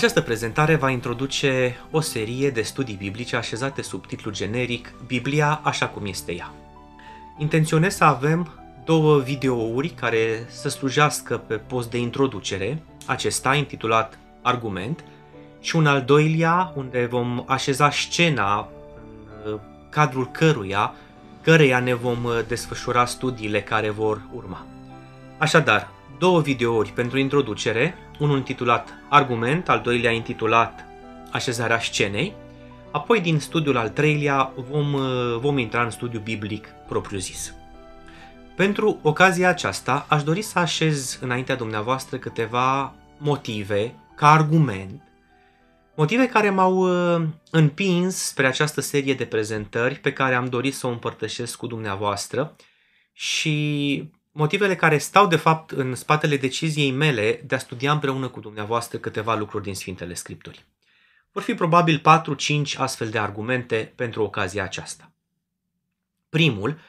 Această prezentare va introduce o serie de studii biblice așezate sub titlu generic Biblia așa cum este ea. Intenționez să avem două videouri care să slujească pe post de introducere, acesta intitulat Argument, și un al doilea unde vom așeza scena în cadrul căruia, căreia ne vom desfășura studiile care vor urma. Așadar, două videouri pentru introducere, unul intitulat Argument, al doilea intitulat Așezarea scenei, apoi din studiul al treilea vom, vom intra în studiu biblic propriu-zis. Pentru ocazia aceasta aș dori să așez înaintea dumneavoastră câteva motive ca argument, motive care m-au uh, împins spre această serie de prezentări pe care am dorit să o împărtășesc cu dumneavoastră și motivele care stau de fapt în spatele deciziei mele de a studia împreună cu dumneavoastră câteva lucruri din Sfintele Scripturi. Vor fi probabil 4-5 astfel de argumente pentru ocazia aceasta. Primul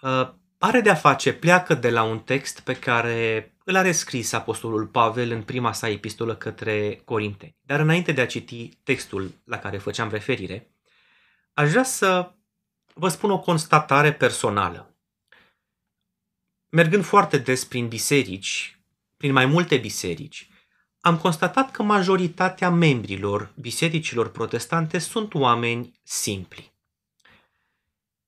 uh, are de a face, pleacă de la un text pe care îl are scris Apostolul Pavel în prima sa epistolă către Corinteni. Dar înainte de a citi textul la care făceam referire, aș vrea să vă spun o constatare personală mergând foarte des prin biserici, prin mai multe biserici, am constatat că majoritatea membrilor bisericilor protestante sunt oameni simpli.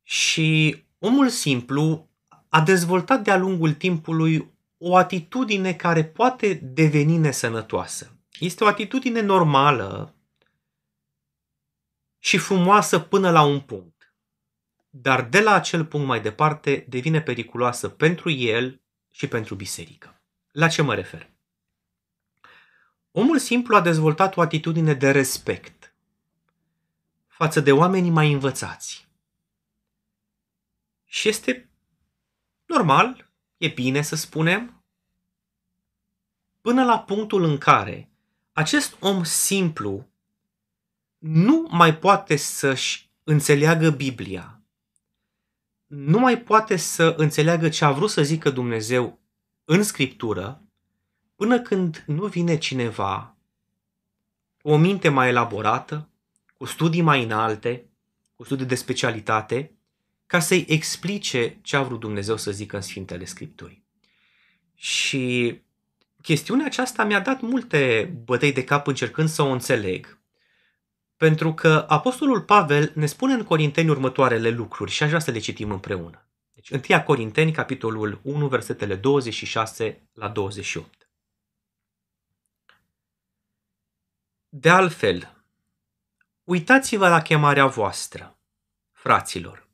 Și omul simplu a dezvoltat de-a lungul timpului o atitudine care poate deveni nesănătoasă. Este o atitudine normală și frumoasă până la un punct dar de la acel punct mai departe devine periculoasă pentru el și pentru biserică. La ce mă refer? Omul simplu a dezvoltat o atitudine de respect față de oamenii mai învățați. Și este normal, e bine să spunem, până la punctul în care acest om simplu nu mai poate să-și înțeleagă Biblia nu mai poate să înțeleagă ce a vrut să zică Dumnezeu în Scriptură până când nu vine cineva cu o minte mai elaborată, cu studii mai înalte, cu studii de specialitate, ca să-i explice ce a vrut Dumnezeu să zică în Sfintele Scripturii. Și chestiunea aceasta mi-a dat multe bătăi de cap încercând să o înțeleg pentru că Apostolul Pavel ne spune în Corinteni următoarele lucruri și aș vrea să le citim împreună. Deci, 1 Corinteni, capitolul 1, versetele 26 la 28. De altfel, uitați-vă la chemarea voastră, fraților,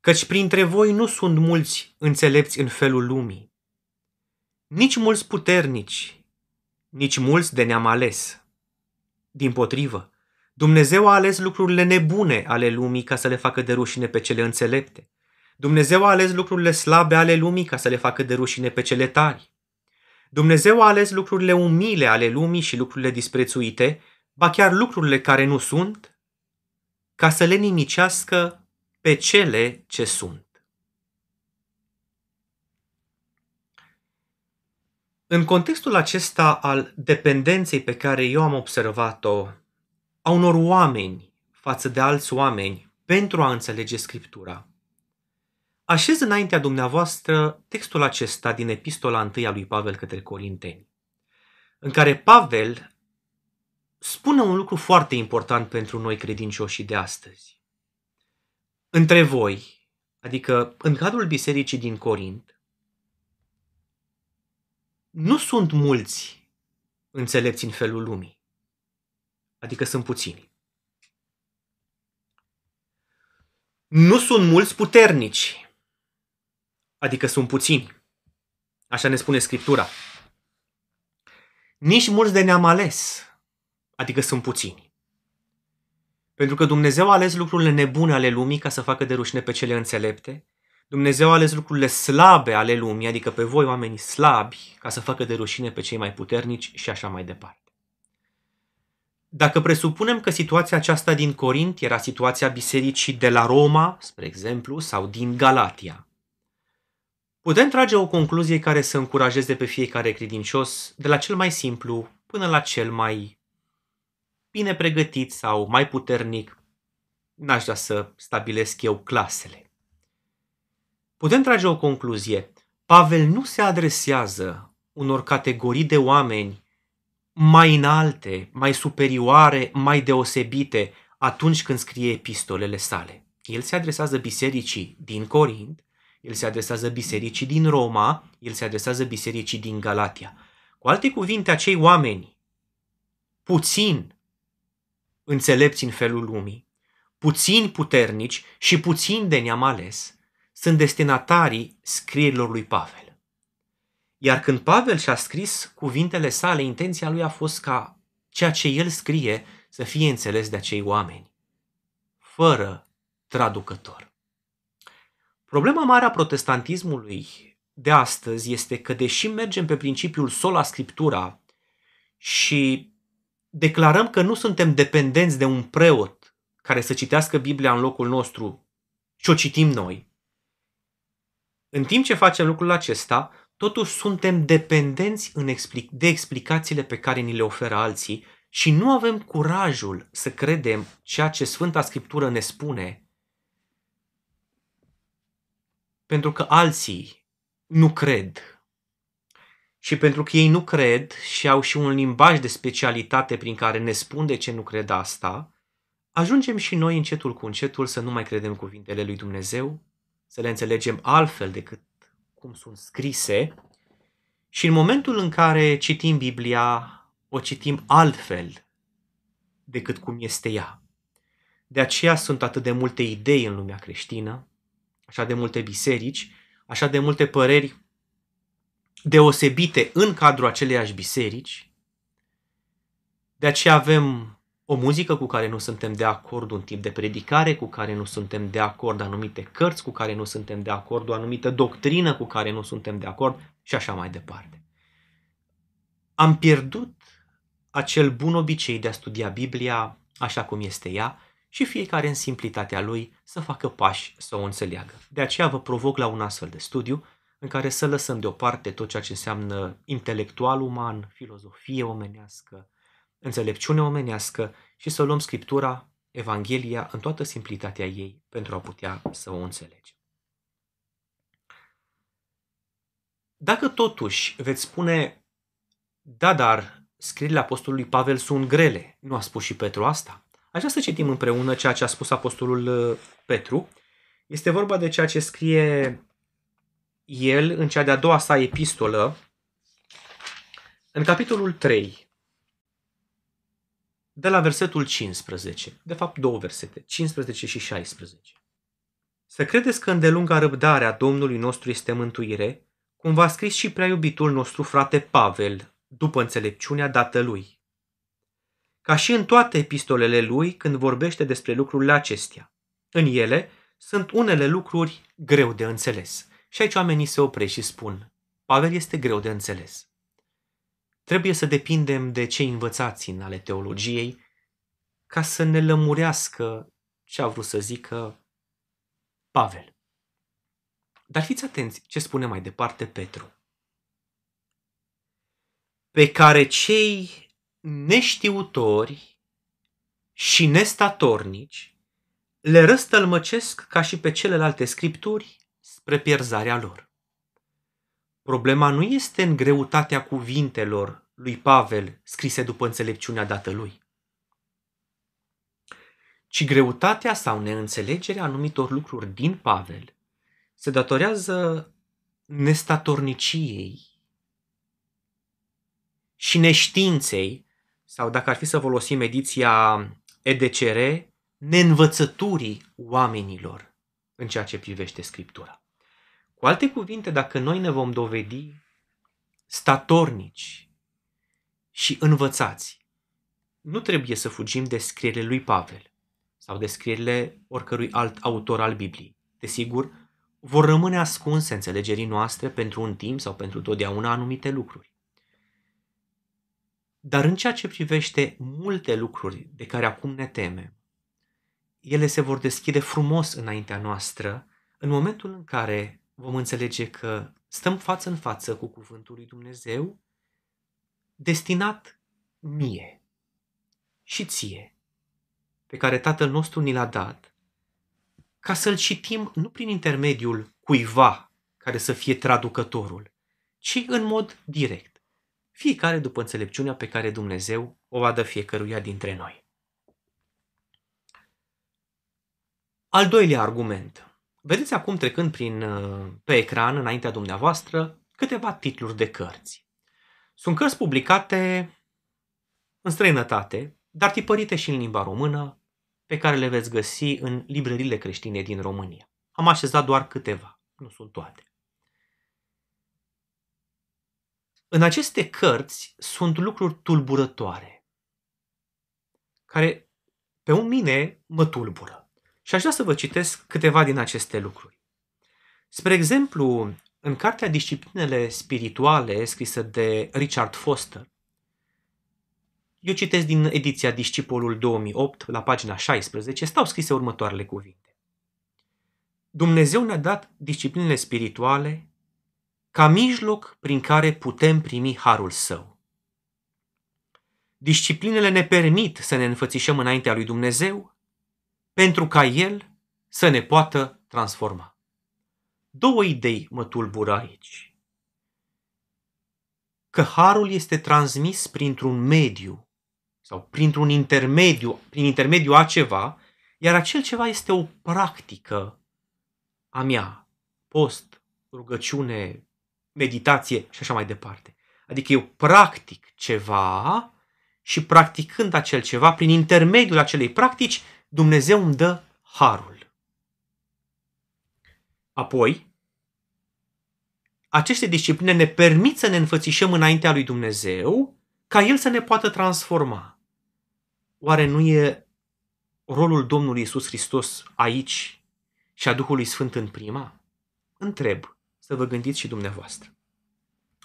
căci printre voi nu sunt mulți înțelepți în felul lumii, nici mulți puternici, nici mulți de neam ales. Din potrivă, Dumnezeu a ales lucrurile nebune ale lumii ca să le facă de rușine pe cele înțelepte. Dumnezeu a ales lucrurile slabe ale lumii ca să le facă de rușine pe cele tari. Dumnezeu a ales lucrurile umile ale lumii și lucrurile disprețuite, ba chiar lucrurile care nu sunt, ca să le nimicească pe cele ce sunt. În contextul acesta al dependenței pe care eu am observat-o a unor oameni față de alți oameni pentru a înțelege Scriptura. Așez înaintea dumneavoastră textul acesta din epistola întâi a lui Pavel către Corinteni, în care Pavel spune un lucru foarte important pentru noi credincioșii de astăzi. Între voi, adică în cadrul bisericii din Corint, nu sunt mulți înțelepți în felul lumii adică sunt puțini. Nu sunt mulți puternici, adică sunt puțini. Așa ne spune Scriptura. Nici mulți de neam ales, adică sunt puțini. Pentru că Dumnezeu a ales lucrurile nebune ale lumii ca să facă de rușine pe cele înțelepte. Dumnezeu a ales lucrurile slabe ale lumii, adică pe voi oamenii slabi, ca să facă de rușine pe cei mai puternici și așa mai departe. Dacă presupunem că situația aceasta din Corint era situația bisericii de la Roma, spre exemplu, sau din Galatia, putem trage o concluzie care să încurajeze pe fiecare credincios, de la cel mai simplu până la cel mai bine pregătit sau mai puternic. N-aș vrea să stabilesc eu clasele. Putem trage o concluzie. Pavel nu se adresează unor categorii de oameni mai înalte, mai superioare, mai deosebite atunci când scrie epistolele sale. El se adresează bisericii din Corint, el se adresează bisericii din Roma, el se adresează bisericii din Galatia. Cu alte cuvinte, acei oameni puțin înțelepți în felul lumii, puțin puternici și puțin de neam ales, sunt destinatarii scrierilor lui Pavel. Iar când Pavel și-a scris cuvintele sale, intenția lui a fost ca ceea ce el scrie să fie înțeles de acei oameni, fără traducător. Problema mare a protestantismului de astăzi este că deși mergem pe principiul sola scriptura și declarăm că nu suntem dependenți de un preot care să citească Biblia în locul nostru și o citim noi, în timp ce facem lucrul acesta, totuși suntem dependenți în explic- de explicațiile pe care ni le oferă alții și nu avem curajul să credem ceea ce Sfânta Scriptură ne spune, pentru că alții nu cred. Și pentru că ei nu cred și au și un limbaj de specialitate prin care ne spun de ce nu cred asta, ajungem și noi încetul cu încetul să nu mai credem cuvintele lui Dumnezeu, să le înțelegem altfel decât cum sunt scrise și în momentul în care citim Biblia, o citim altfel decât cum este ea. De aceea sunt atât de multe idei în lumea creștină, așa de multe biserici, așa de multe păreri deosebite în cadrul aceleiași biserici. De aceea avem o muzică cu care nu suntem de acord, un tip de predicare cu care nu suntem de acord, anumite cărți cu care nu suntem de acord, o anumită doctrină cu care nu suntem de acord și așa mai departe. Am pierdut acel bun obicei de a studia Biblia așa cum este ea și fiecare în simplitatea lui să facă pași să o înțeleagă. De aceea vă provoc la un astfel de studiu în care să lăsăm deoparte tot ceea ce înseamnă intelectual uman, filozofie omenească, înțelepciune omenească și să luăm Scriptura, Evanghelia, în toată simplitatea ei pentru a putea să o înțelegem. Dacă totuși veți spune, da, dar scrierile Apostolului Pavel sunt grele, nu a spus și Petru asta? Aș vrea să citim împreună ceea ce a spus Apostolul uh, Petru. Este vorba de ceea ce scrie el în cea de-a doua sa epistolă, în capitolul 3, de la versetul 15, de fapt două versete, 15 și 16. Să credeți că îndelunga răbdarea Domnului nostru este mântuire, cum v-a scris și prea iubitul nostru frate Pavel, după înțelepciunea dată lui. Ca și în toate epistolele lui când vorbește despre lucrurile acestea. În ele sunt unele lucruri greu de înțeles. Și aici oamenii se opresc și spun, Pavel este greu de înțeles. Trebuie să depindem de cei învățați în ale teologiei ca să ne lămurească ce a vrut să zică Pavel. Dar fiți atenți ce spune mai departe Petru. Pe care cei neștiutori și nestatornici le răstălmăcesc ca și pe celelalte scripturi spre pierzarea lor. Problema nu este în greutatea cuvintelor lui Pavel scrise după înțelepciunea dată lui, ci greutatea sau neînțelegerea anumitor lucruri din Pavel se datorează nestatorniciei și neștiinței, sau dacă ar fi să folosim ediția EDCR, neînvățăturii oamenilor în ceea ce privește Scriptura. Cu alte cuvinte, dacă noi ne vom dovedi statornici și învățați, nu trebuie să fugim de scrierile lui Pavel sau de scrierile oricărui alt autor al Bibliei. Desigur, vor rămâne ascunse înțelegerii noastre pentru un timp sau pentru totdeauna anumite lucruri. Dar în ceea ce privește multe lucruri de care acum ne temem, ele se vor deschide frumos înaintea noastră în momentul în care vom înțelege că stăm față în față cu Cuvântul lui Dumnezeu, destinat mie și ție, pe care Tatăl nostru ni l-a dat, ca să-l citim nu prin intermediul cuiva care să fie traducătorul, ci în mod direct, fiecare după înțelepciunea pe care Dumnezeu o va dă fiecăruia dintre noi. Al doilea argument. Vedeți acum trecând prin, uh, pe ecran, înaintea dumneavoastră, câteva titluri de cărți. Sunt cărți publicate în străinătate, dar tipărite și în limba română, pe care le veți găsi în librările creștine din România. Am așezat doar câteva, nu sunt toate. În aceste cărți sunt lucruri tulburătoare, care pe un mine mă tulbură. Și aș vrea să vă citesc câteva din aceste lucruri. Spre exemplu, în cartea Disciplinele spirituale, scrisă de Richard Foster, eu citesc din ediția Discipolul 2008, la pagina 16, stau scrise următoarele cuvinte. Dumnezeu ne-a dat disciplinele spirituale ca mijloc prin care putem primi harul său. Disciplinele ne permit să ne înfățișăm înaintea lui Dumnezeu pentru ca El să ne poată transforma. Două idei mă tulbură aici. Că harul este transmis printr-un mediu sau printr-un intermediu, prin intermediu a ceva, iar acel ceva este o practică a mea. Post, rugăciune, meditație și așa mai departe. Adică eu practic ceva și practicând acel ceva, prin intermediul acelei practici, Dumnezeu îmi dă harul. Apoi, aceste discipline ne permit să ne înfățișăm înaintea lui Dumnezeu ca El să ne poată transforma. Oare nu e rolul Domnului Isus Hristos aici și a Duhului Sfânt în prima? Întreb să vă gândiți și dumneavoastră.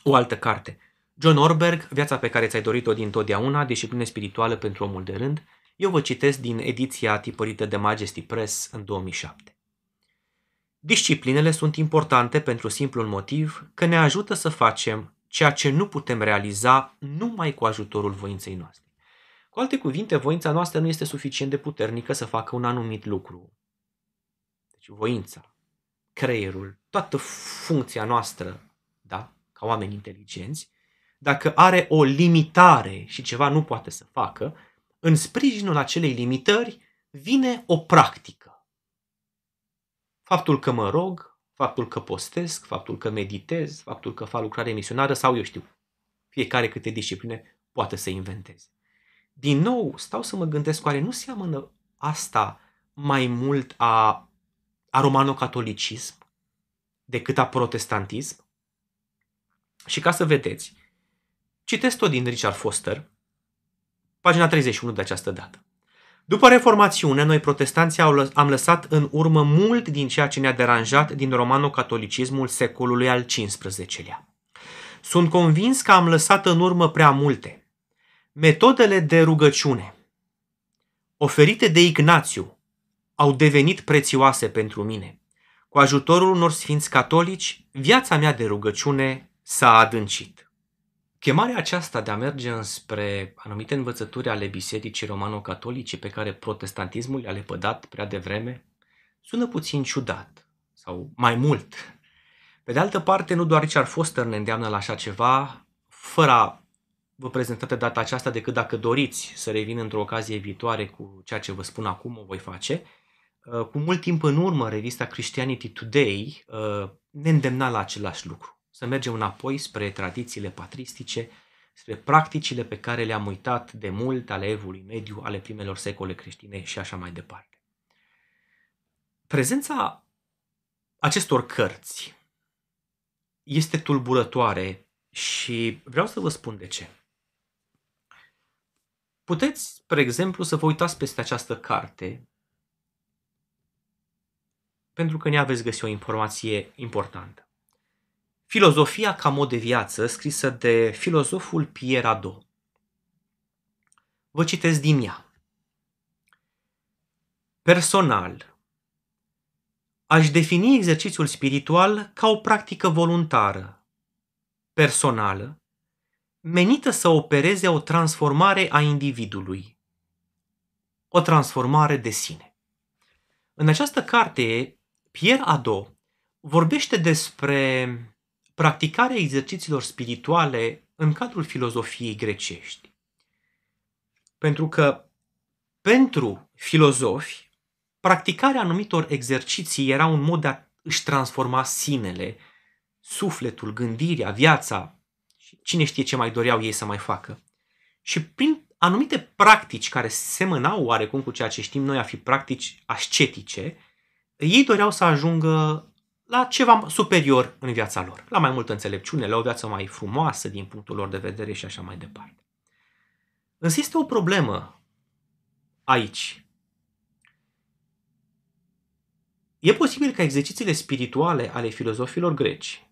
O altă carte. John Orberg, Viața pe care ți-ai dorit-o din totdeauna, disciplină spirituală pentru omul de rând, eu vă citesc din ediția tipărită de Majesty Press în 2007. Disciplinele sunt importante pentru simplul motiv că ne ajută să facem ceea ce nu putem realiza numai cu ajutorul voinței noastre. Cu alte cuvinte, voința noastră nu este suficient de puternică să facă un anumit lucru. Deci voința, creierul, toată funcția noastră, da, ca oameni inteligenți, dacă are o limitare și ceva nu poate să facă, în sprijinul acelei limitări vine o practică. Faptul că mă rog, faptul că postesc, faptul că meditez, faptul că fac lucrare misionară sau eu știu, fiecare câte discipline poate să inventeze. Din nou, stau să mă gândesc, oare nu seamănă asta mai mult a, a romano-catolicism decât a protestantism? Și ca să vedeți, citesc tot din Richard Foster, pagina 31 de această dată. După reformațiune, noi protestanții am lăsat în urmă mult din ceea ce ne-a deranjat din romano-catolicismul secolului al XV-lea. Sunt convins că am lăsat în urmă prea multe. Metodele de rugăciune oferite de Ignațiu au devenit prețioase pentru mine. Cu ajutorul unor sfinți catolici, viața mea de rugăciune s-a adâncit. Chemarea aceasta de a merge înspre anumite învățături ale bisericii romano-catolice pe care protestantismul le-a lepădat prea devreme sună puțin ciudat sau mai mult. Pe de altă parte, nu doar Richard Foster ne îndeamnă la așa ceva, fără a vă prezenta de data aceasta decât dacă doriți să revin într-o ocazie viitoare cu ceea ce vă spun acum, o voi face. Uh, cu mult timp în urmă, revista Christianity Today uh, ne îndemna la același lucru să mergem înapoi spre tradițiile patristice, spre practicile pe care le-am uitat de mult ale evului mediu, ale primelor secole creștine și așa mai departe. Prezența acestor cărți este tulburătoare și vreau să vă spun de ce. Puteți, spre exemplu, să vă uitați peste această carte pentru că ne aveți găsi o informație importantă. Filozofia ca mod de viață, scrisă de filozoful Pierre Hadot. Vă citesc din ea. Personal, aș defini exercițiul spiritual ca o practică voluntară, personală, menită să opereze o transformare a individului, o transformare de sine. În această carte, Pierre Ado vorbește despre practicarea exercițiilor spirituale în cadrul filozofiei grecești. Pentru că pentru filozofi, practicarea anumitor exerciții era un mod de a își transforma sinele, sufletul, gândirea, viața și cine știe ce mai doreau ei să mai facă. Și prin anumite practici care semănau oarecum cu ceea ce știm noi a fi practici ascetice, ei doreau să ajungă la ceva superior în viața lor, la mai multă înțelepciune, la o viață mai frumoasă din punctul lor de vedere și așa mai departe. Însă este o problemă aici. E posibil ca exercițiile spirituale ale filozofilor greci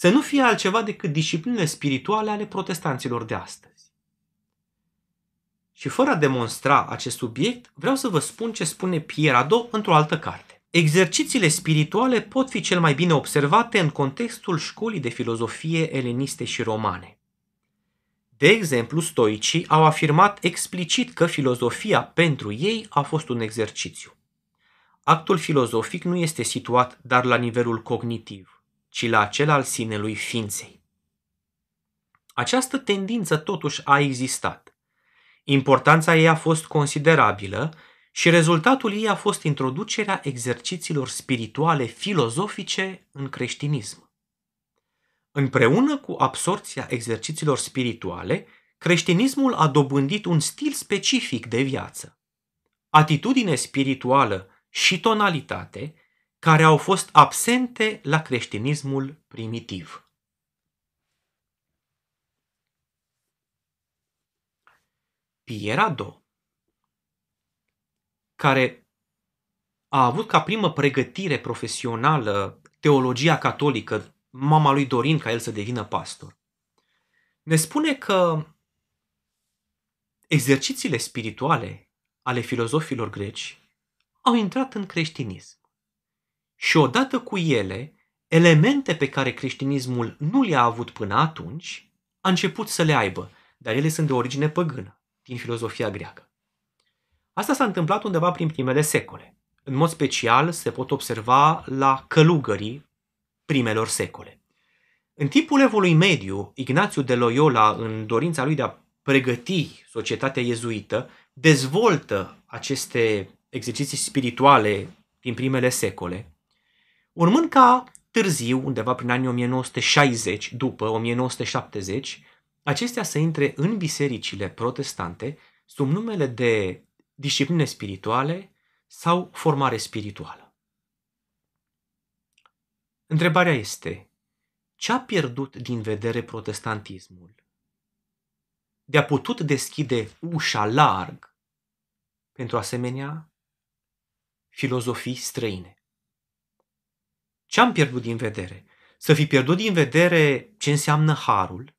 să nu fie altceva decât disciplinele spirituale ale protestanților de astăzi. Și fără a demonstra acest subiect, vreau să vă spun ce spune Pierre Ado într-o altă carte. Exercițiile spirituale pot fi cel mai bine observate în contextul școlii de filozofie eleniste și romane. De exemplu, stoicii au afirmat explicit că filozofia pentru ei a fost un exercițiu. Actul filozofic nu este situat dar la nivelul cognitiv, ci la acel al sinelui ființei. Această tendință totuși a existat. Importanța ei a fost considerabilă și rezultatul ei a fost introducerea exercițiilor spirituale filozofice în creștinism. Împreună cu absorția exercițiilor spirituale, creștinismul a dobândit un stil specific de viață. Atitudine spirituală și tonalitate care au fost absente la creștinismul primitiv. Pierre Ado, care a avut ca primă pregătire profesională teologia catolică, mama lui Dorin ca el să devină pastor, ne spune că exercițiile spirituale ale filozofilor greci au intrat în creștinism. Și odată cu ele, elemente pe care creștinismul nu le-a avut până atunci, a început să le aibă, dar ele sunt de origine păgână, din filozofia greacă. Asta s-a întâmplat undeva prin primele secole. În mod special se pot observa la călugării primelor secole. În timpul evului mediu, Ignațiu de Loyola, în dorința lui de a pregăti societatea iezuită, dezvoltă aceste exerciții spirituale din primele secole, urmând ca târziu, undeva prin anii 1960, după 1970, acestea să intre în bisericile protestante sub numele de discipline spirituale sau formare spirituală. Întrebarea este, ce a pierdut din vedere protestantismul? De a putut deschide ușa larg pentru asemenea filozofii străine. Ce am pierdut din vedere? Să fi pierdut din vedere ce înseamnă harul,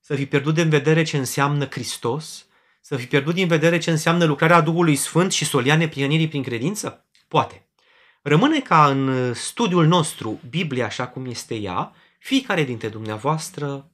să fi pierdut din vedere ce înseamnă Hristos, să fi pierdut din vedere ce înseamnă lucrarea Duhului Sfânt și solia neprionirii prin credință? Poate. Rămâne ca în studiul nostru, Biblia așa cum este ea, fiecare dintre dumneavoastră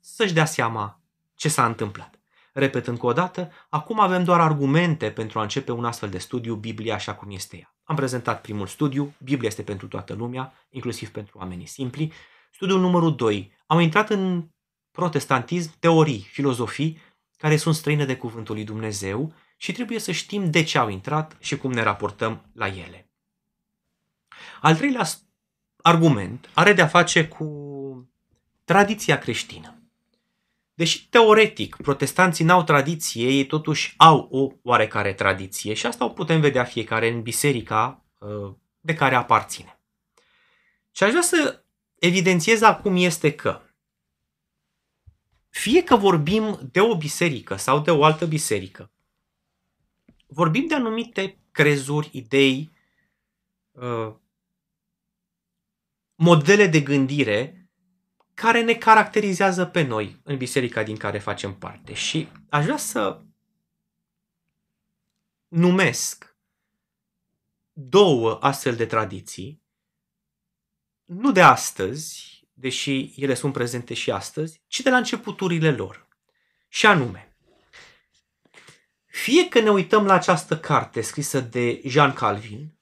să-și dea seama ce s-a întâmplat. Repet încă o dată, acum avem doar argumente pentru a începe un astfel de studiu, Biblia așa cum este ea. Am prezentat primul studiu, Biblia este pentru toată lumea, inclusiv pentru oamenii simpli. Studiul numărul 2. Au intrat în protestantism teorii, filozofii, care sunt străine de cuvântul lui Dumnezeu și trebuie să știm de ce au intrat și cum ne raportăm la ele. Al treilea argument are de a face cu tradiția creștină. Deși teoretic protestanții n-au tradiție, ei totuși au o oarecare tradiție și asta o putem vedea fiecare în biserica uh, de care aparține. Și aș vrea să evidențiez acum este că fie că vorbim de o biserică sau de o altă biserică, vorbim de anumite crezuri, idei, uh, modele de gândire care ne caracterizează pe noi în biserica din care facem parte. Și aș vrea să numesc două astfel de tradiții, nu de astăzi, deși ele sunt prezente și astăzi, ci de la începuturile lor. Și anume, fie că ne uităm la această carte scrisă de Jean Calvin,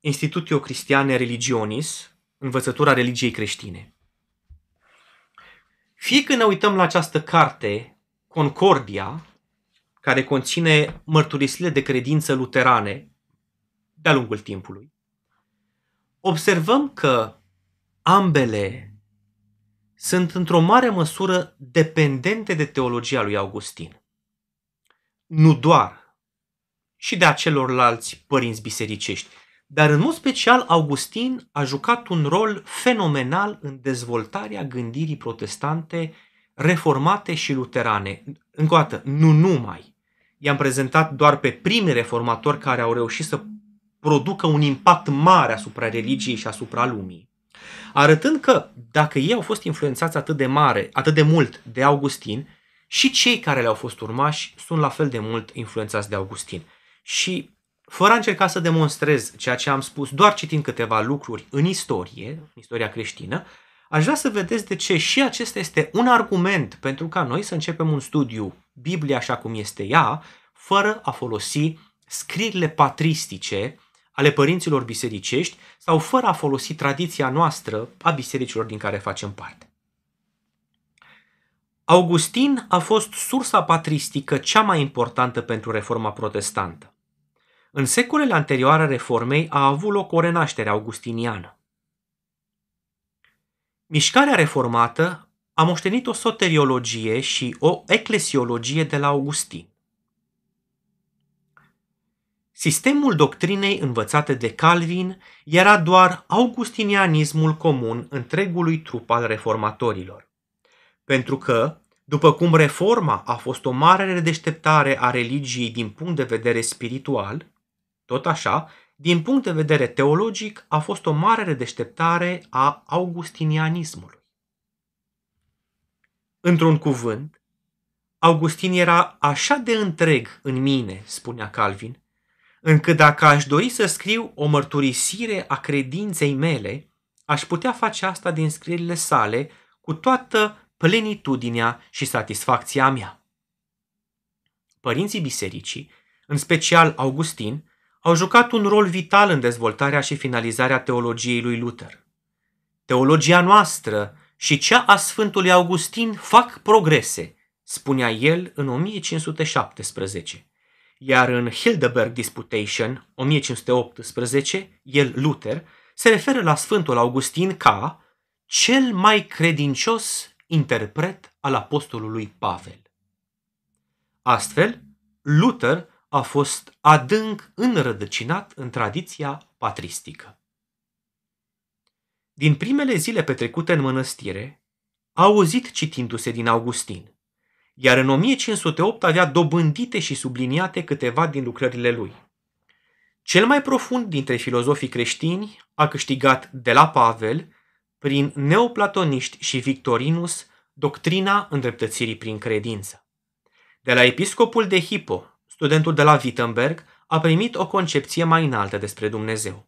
Institutio Christiane Religionis, învățătura religiei creștine, fie că ne uităm la această carte, Concordia, care conține mărturisirile de credință luterane de-a lungul timpului, observăm că ambele sunt într-o mare măsură dependente de teologia lui Augustin. Nu doar, și de acelorlalți părinți bisericești, dar în mod special Augustin a jucat un rol fenomenal în dezvoltarea gândirii protestante reformate și luterane. Încă o dată, nu numai. I-am prezentat doar pe primii reformatori care au reușit să producă un impact mare asupra religiei și asupra lumii. Arătând că dacă ei au fost influențați atât de mare, atât de mult de Augustin, și cei care le-au fost urmași sunt la fel de mult influențați de Augustin. Și fără a încerca să demonstrez ceea ce am spus, doar citind câteva lucruri în istorie, în istoria creștină, aș vrea să vedeți de ce și acesta este un argument pentru ca noi să începem un studiu Biblia așa cum este ea, fără a folosi scrierile patristice ale părinților bisericești sau fără a folosi tradiția noastră a bisericilor din care facem parte. Augustin a fost sursa patristică cea mai importantă pentru reforma protestantă. În secolele anterioare reformei a avut loc o renaștere augustiniană. Mișcarea reformată a moștenit o soteriologie și o eclesiologie de la Augustin. Sistemul doctrinei învățate de Calvin era doar augustinianismul comun întregului trup al reformatorilor. Pentru că, după cum reforma a fost o mare redeșteptare a religiei din punct de vedere spiritual, tot așa, din punct de vedere teologic, a fost o mare redeșteptare a augustinianismului. Într-un cuvânt, Augustin era așa de întreg în mine, spunea Calvin, încât dacă aș dori să scriu o mărturisire a credinței mele, aș putea face asta din scrierile sale cu toată plenitudinea și satisfacția mea. Părinții bisericii, în special Augustin, au jucat un rol vital în dezvoltarea și finalizarea teologiei lui Luther. Teologia noastră și cea a Sfântului Augustin fac progrese, spunea el în 1517 iar în Hildeberg Disputation 1518, el, Luther, se referă la Sfântul Augustin ca cel mai credincios interpret al apostolului Pavel. Astfel, Luther a fost adânc înrădăcinat în tradiția patristică. Din primele zile petrecute în mănăstire, a auzit citindu-se din Augustin iar în 1508 avea dobândite și subliniate câteva din lucrările lui. Cel mai profund dintre filozofii creștini a câștigat de la Pavel, prin neoplatoniști și Victorinus, doctrina îndreptățirii prin credință. De la episcopul de Hippo, studentul de la Wittenberg, a primit o concepție mai înaltă despre Dumnezeu.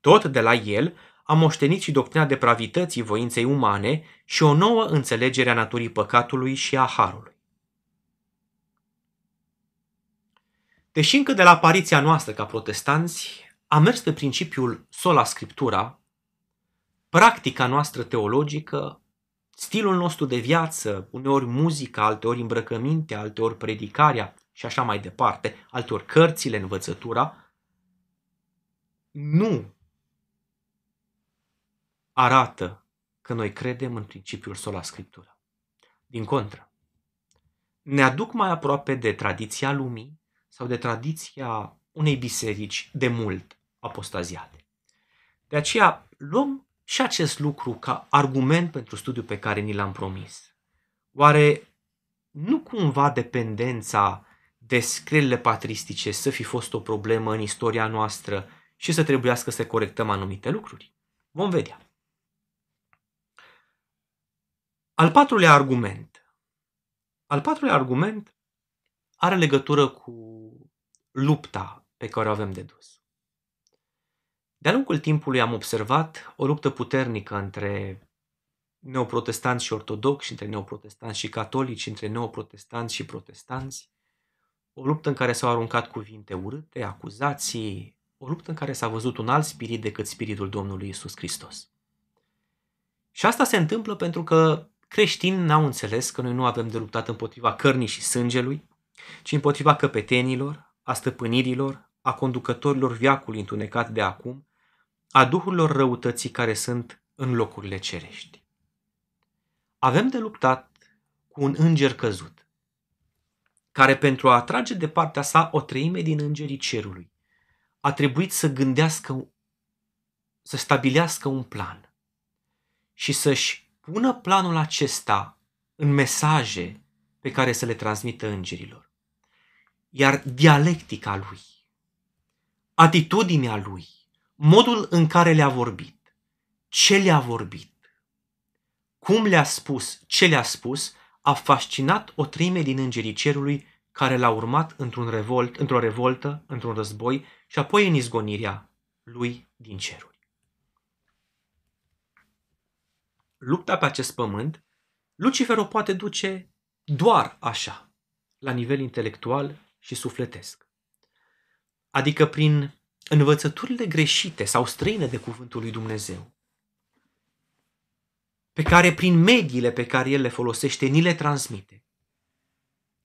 Tot de la el a moștenit și doctrina depravității voinței umane și o nouă înțelegere a naturii păcatului și a harului. Deși încă de la apariția noastră ca protestanți am mers pe principiul sola scriptura, practica noastră teologică, stilul nostru de viață, uneori muzica, alteori îmbrăcăminte, alteori predicarea și așa mai departe, alteori cărțile, învățătura, nu arată că noi credem în principiul sola scriptura. Din contră, ne aduc mai aproape de tradiția lumii, sau de tradiția unei biserici de mult apostaziate. De aceea luăm și acest lucru ca argument pentru studiul pe care ni l-am promis. Oare nu cumva dependența de scrierile patristice să fi fost o problemă în istoria noastră și să trebuiască să corectăm anumite lucruri? Vom vedea. Al patrulea argument. Al patrulea argument are legătură cu lupta pe care o avem de dus. De-a lungul timpului am observat o luptă puternică între neoprotestanți și ortodoxi, între neoprotestanți și catolici, între neoprotestanți și protestanți, o luptă în care s-au aruncat cuvinte urâte, acuzații, o luptă în care s-a văzut un alt spirit decât spiritul Domnului Isus Hristos. Și asta se întâmplă pentru că creștinii n-au înțeles că noi nu avem de luptat împotriva cărnii și sângelui, ci împotriva căpetenilor, a stăpânirilor, a conducătorilor viacului întunecat de acum, a duhurilor răutății care sunt în locurile cerești. Avem de luptat cu un înger căzut, care pentru a atrage de partea sa o treime din îngerii cerului, a trebuit să gândească, să stabilească un plan și să-și pună planul acesta în mesaje pe care să le transmită îngerilor. Iar dialectica lui, atitudinea lui, modul în care le-a vorbit, ce le-a vorbit, cum le-a spus, ce le-a spus, a fascinat o treime din îngerii cerului care l-a urmat într-un revolt, într-o revoltă, într-un război și apoi în izgonirea lui din ceruri. Lupta pe acest pământ, Lucifer o poate duce doar așa, la nivel intelectual și sufletesc. Adică prin învățăturile greșite sau străine de cuvântul lui Dumnezeu, pe care prin mediile pe care el le folosește ni le transmite,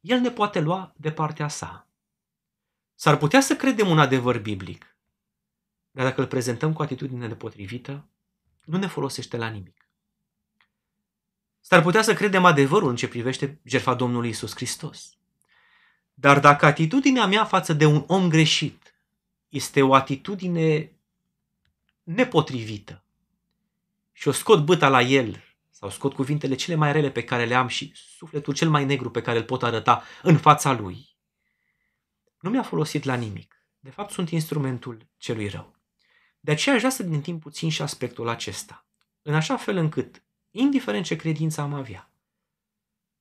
el ne poate lua de partea sa. S-ar putea să credem un adevăr biblic, dar dacă îl prezentăm cu atitudine nepotrivită, nu ne folosește la nimic. S-ar putea să credem adevărul în ce privește jertfa Domnului Isus Hristos. Dar dacă atitudinea mea față de un om greșit este o atitudine nepotrivită și o scot băta la el sau scot cuvintele cele mai rele pe care le am și sufletul cel mai negru pe care îl pot arăta în fața lui, nu mi-a folosit la nimic. De fapt, sunt instrumentul celui rău. De aceea aș vrea să gândim puțin și aspectul acesta, în așa fel încât, indiferent ce credință am avea,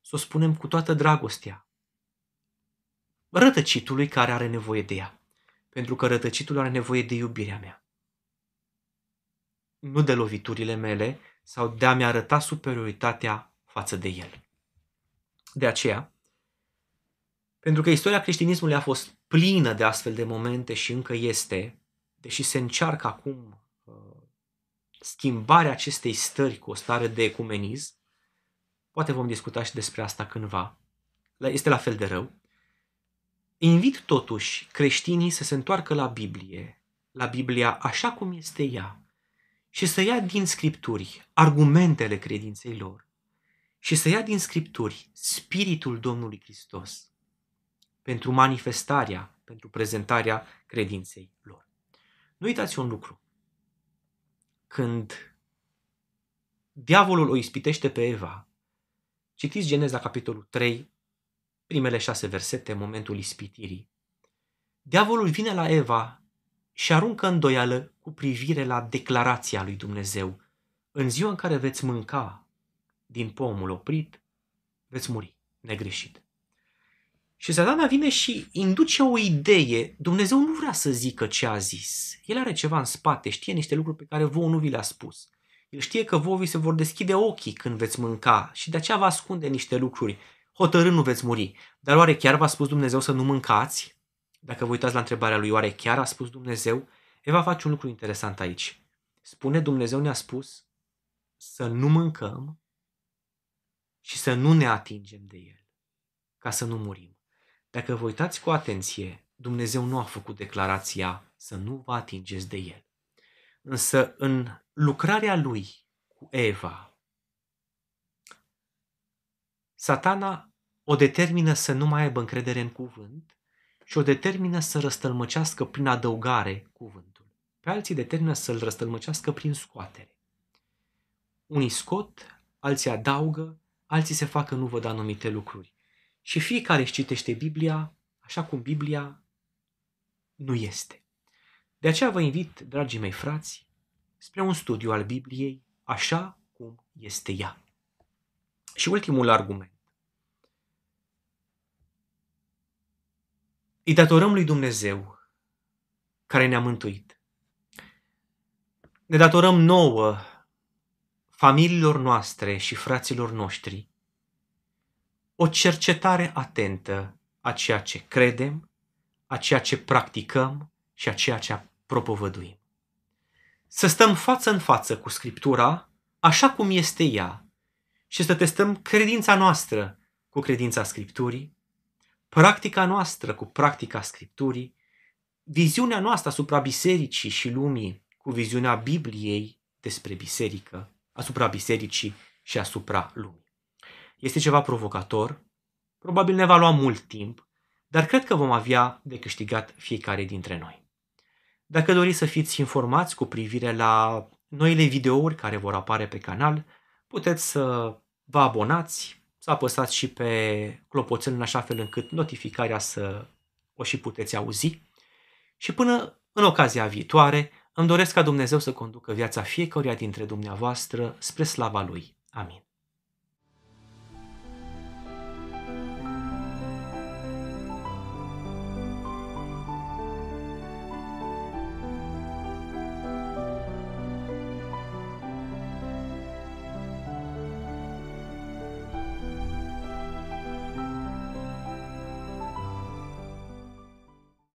să o spunem cu toată dragostea, rătăcitului care are nevoie de ea, pentru că rătăcitul are nevoie de iubirea mea. Nu de loviturile mele, sau de a-mi arăta superioritatea față de el. De aceea, pentru că istoria creștinismului a fost plină de astfel de momente și încă este, deși se încearcă acum uh, schimbarea acestei stări cu o stare de ecumenism, poate vom discuta și despre asta cândva, este la fel de rău, invit totuși creștinii să se întoarcă la Biblie, la Biblia așa cum este ea, și să ia din scripturi argumentele credinței lor și să ia din scripturi spiritul Domnului Hristos pentru manifestarea, pentru prezentarea credinței lor. Nu uitați un lucru. Când diavolul o ispitește pe Eva, citiți Geneza capitolul 3, primele șase versete, momentul ispitirii. Diavolul vine la Eva și aruncă îndoială cu privire la declarația lui Dumnezeu. În ziua în care veți mânca din pomul oprit, veți muri negreșit. Și satana vine și induce o idee. Dumnezeu nu vrea să zică ce a zis. El are ceva în spate, știe niște lucruri pe care vouă nu vi le-a spus. El știe că vouă vi se vor deschide ochii când veți mânca și de aceea va ascunde niște lucruri. Hotărând nu veți muri. Dar oare chiar v-a spus Dumnezeu să nu mâncați? Dacă vă uitați la întrebarea lui, oare chiar a spus Dumnezeu? Eva face un lucru interesant aici. Spune Dumnezeu ne-a spus să nu mâncăm și să nu ne atingem de el, ca să nu murim. Dacă vă uitați cu atenție, Dumnezeu nu a făcut declarația să nu vă atingeți de el. Însă în lucrarea lui cu Eva, satana o determină să nu mai aibă încredere în cuvânt și o determină să răstălmăcească prin adăugare cuvântul. Pe alții determină să-l răstălmăcească prin scoatere. Unii scot, alții adaugă, alții se facă nu văd anumite lucruri. Și fiecare își citește Biblia așa cum Biblia nu este. De aceea vă invit, dragii mei frați, spre un studiu al Bibliei așa cum este ea. Și ultimul argument. Îi datorăm lui Dumnezeu care ne-a mântuit. Ne datorăm nouă familiilor noastre și fraților noștri o cercetare atentă a ceea ce credem, a ceea ce practicăm și a ceea ce propovăduim. Să stăm față în față cu Scriptura așa cum este ea și să testăm credința noastră cu credința Scripturii, practica noastră cu practica Scripturii, viziunea noastră asupra bisericii și lumii cu viziunea Bibliei despre biserică, asupra bisericii și asupra lumii. Este ceva provocator, probabil ne va lua mult timp, dar cred că vom avea de câștigat fiecare dintre noi. Dacă doriți să fiți informați cu privire la noile videouri care vor apare pe canal, puteți să vă abonați, să apăsați și pe clopoțel în așa fel încât notificarea să o și puteți auzi. Și până în ocazia viitoare, îmi doresc ca Dumnezeu să conducă viața fiecăruia dintre dumneavoastră spre slava Lui. Amin.